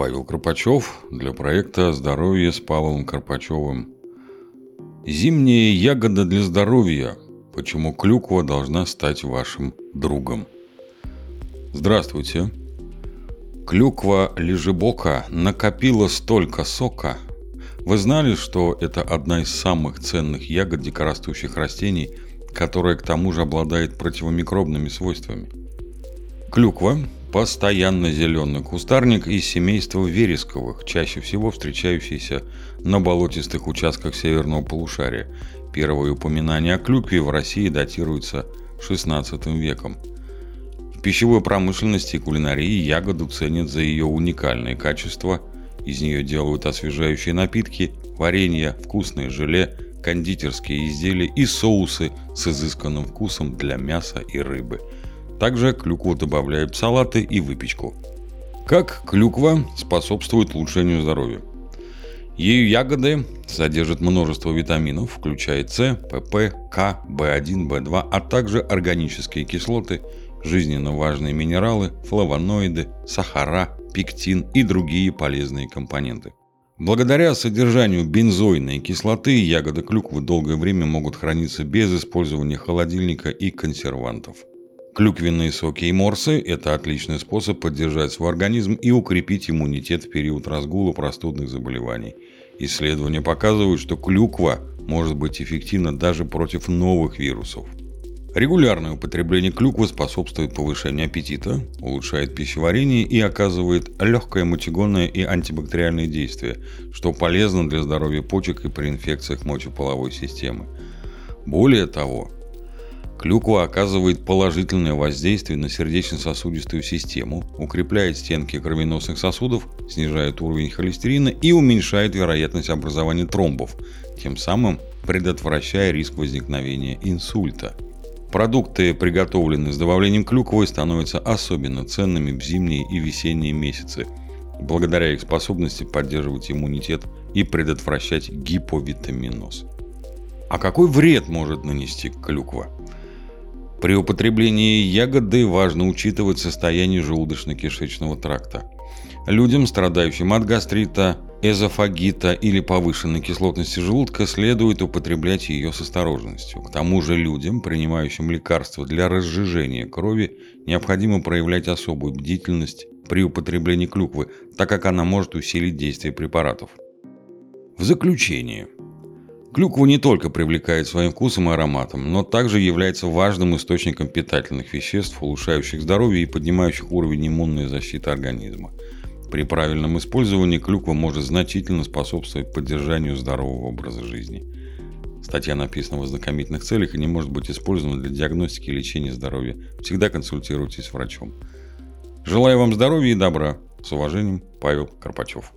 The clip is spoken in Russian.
Павел Карпачев для проекта «Здоровье с Павлом Карпачевым». Зимняя ягода для здоровья. Почему клюква должна стать вашим другом? Здравствуйте. Клюква лежебока накопила столько сока. Вы знали, что это одна из самых ценных ягод дикорастущих растений, которая к тому же обладает противомикробными свойствами? Клюква – постоянно зеленый кустарник из семейства вересковых, чаще всего встречающийся на болотистых участках северного полушария. Первое упоминание о клюкве в России датируется XVI веком – в пищевой промышленности и кулинарии ягоду ценят за ее уникальные качества. Из нее делают освежающие напитки, варенье, вкусное желе, кондитерские изделия и соусы с изысканным вкусом для мяса и рыбы. Также клюкву добавляют в салаты и выпечку. Как клюква способствует улучшению здоровья? Ее ягоды содержат множество витаминов, включая С, ПП, К, В1, В2, а также органические кислоты жизненно важные минералы, флавоноиды, сахара, пектин и другие полезные компоненты. Благодаря содержанию бензойной кислоты ягоды клюквы долгое время могут храниться без использования холодильника и консервантов. Клюквенные соки и морсы – это отличный способ поддержать свой организм и укрепить иммунитет в период разгула простудных заболеваний. Исследования показывают, что клюква может быть эффективна даже против новых вирусов – Регулярное употребление клюквы способствует повышению аппетита, улучшает пищеварение и оказывает легкое мочегонное и антибактериальное действие, что полезно для здоровья почек и при инфекциях мочеполовой системы. Более того, клюква оказывает положительное воздействие на сердечно-сосудистую систему, укрепляет стенки кровеносных сосудов, снижает уровень холестерина и уменьшает вероятность образования тромбов, тем самым предотвращая риск возникновения инсульта – Продукты, приготовленные с добавлением клюквы, становятся особенно ценными в зимние и весенние месяцы, благодаря их способности поддерживать иммунитет и предотвращать гиповитаминоз. А какой вред может нанести клюква? При употреблении ягоды важно учитывать состояние желудочно-кишечного тракта. Людям, страдающим от гастрита, эзофагита или повышенной кислотности желудка следует употреблять ее с осторожностью. К тому же людям, принимающим лекарства для разжижения крови, необходимо проявлять особую бдительность при употреблении клюквы, так как она может усилить действие препаратов. В заключение. Клюква не только привлекает своим вкусом и ароматом, но также является важным источником питательных веществ, улучшающих здоровье и поднимающих уровень иммунной защиты организма. При правильном использовании клюква может значительно способствовать поддержанию здорового образа жизни. Статья написана в ознакомительных целях и не может быть использована для диагностики и лечения здоровья. Всегда консультируйтесь с врачом. Желаю вам здоровья и добра. С уважением, Павел Карпачев.